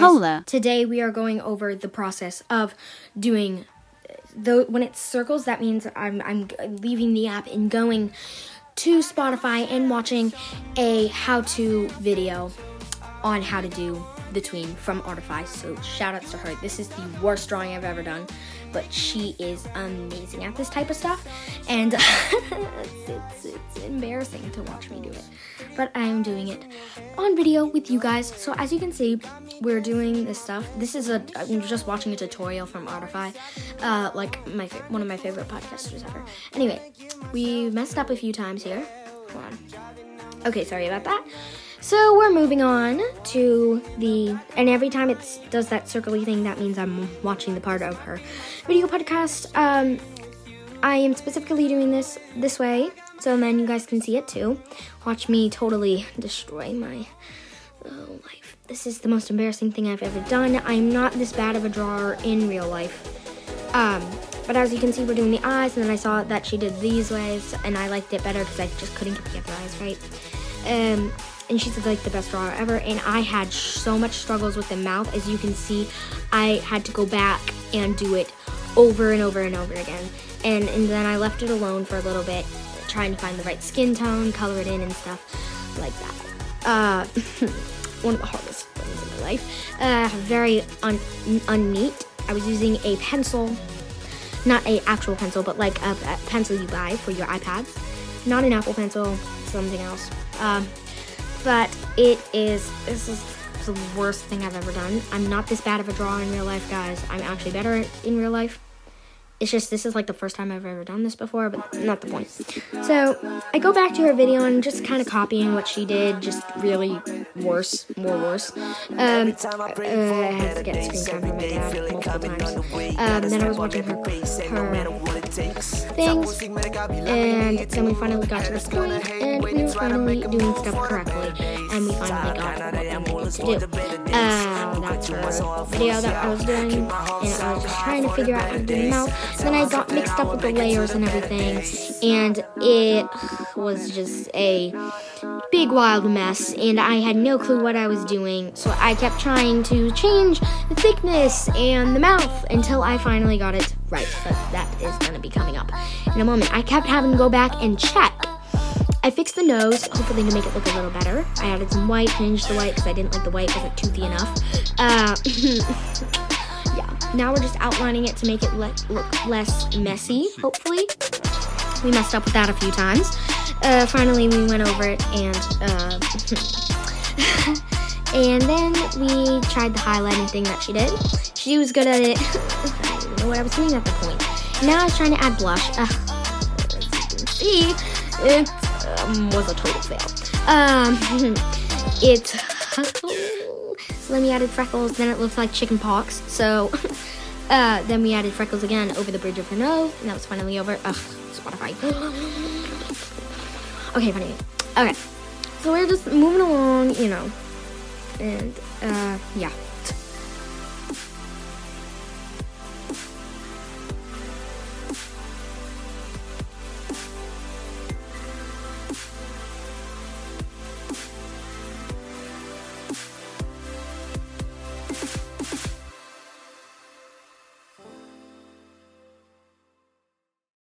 Hola. Today we are going over the process of doing uh, the when it circles that means I'm I'm leaving the app and going to Spotify and watching a how-to video on how to do the tween from Artify. So shout outs to her. This is the worst drawing I've ever done, but she is amazing at this type of stuff, and it's, it's, it's embarrassing to watch me do it. But I'm doing it on video with you guys. So as you can see, we're doing this stuff. This is a I'm just watching a tutorial from Artify, uh, like my one of my favorite podcasters ever. Anyway, we messed up a few times here. Hold on. Okay, sorry about that. So we're moving on to the, and every time it does that circly thing, that means I'm watching the part of her video podcast. Um, I am specifically doing this this way, so then you guys can see it too. Watch me totally destroy my oh, life. This is the most embarrassing thing I've ever done. I'm not this bad of a drawer in real life. Um, but as you can see, we're doing the eyes, and then I saw that she did these ways, and I liked it better because I just couldn't get the other eyes right. Um, and she's like the best drawer ever. And I had so much struggles with the mouth. As you can see, I had to go back and do it over and over and over again. And, and then I left it alone for a little bit, trying to find the right skin tone, color it in, and stuff like that. Uh, one of the hardest things in my life. Uh, very un- unneat. I was using a pencil, not a actual pencil, but like a, a pencil you buy for your iPads. Not an Apple pencil, something else. Um, but it is this is the worst thing I've ever done. I'm not this bad of a drawer in real life, guys. I'm actually better in real life. It's just this is like the first time I've ever done this before, but not the point. So I go back to her video and just kind of copying what she did, just really worse, more worse. Um, uh, I had to get screen time from my dad multiple times. Um, then I was watching her, her things, and then we finally got to this point, and we were finally doing stuff correctly, and we finally got to do. Uh, that's her video that I was doing, and I was just trying to figure out how to do the mouth. Then I got mixed up with the layers and everything, and it was just a big wild mess, and I had no clue what I was doing, so I kept trying to change the thickness and the mouth until I finally got it right. But that is going to be coming up in a moment. I kept having to go back and check. I fixed the nose, hopefully to make it look a little better. I added some white, changed the white because I didn't like the white, wasn't toothy enough. Uh, yeah, now we're just outlining it to make it le- look less messy, hopefully. We messed up with that a few times. Uh, finally, we went over it and uh, and then we tried the highlighting thing that she did. She was good at it. I didn't know what I was doing at the point. Now I was trying to add blush. Uh, see, it um, was a total fail. Um, it. then we added freckles. Then it looked like chicken pox. So uh, then we added freckles again over the bridge of her nose, and that was finally over. Ugh, Spotify. okay, funny. Okay, so we're just moving along, you know, and uh, yeah.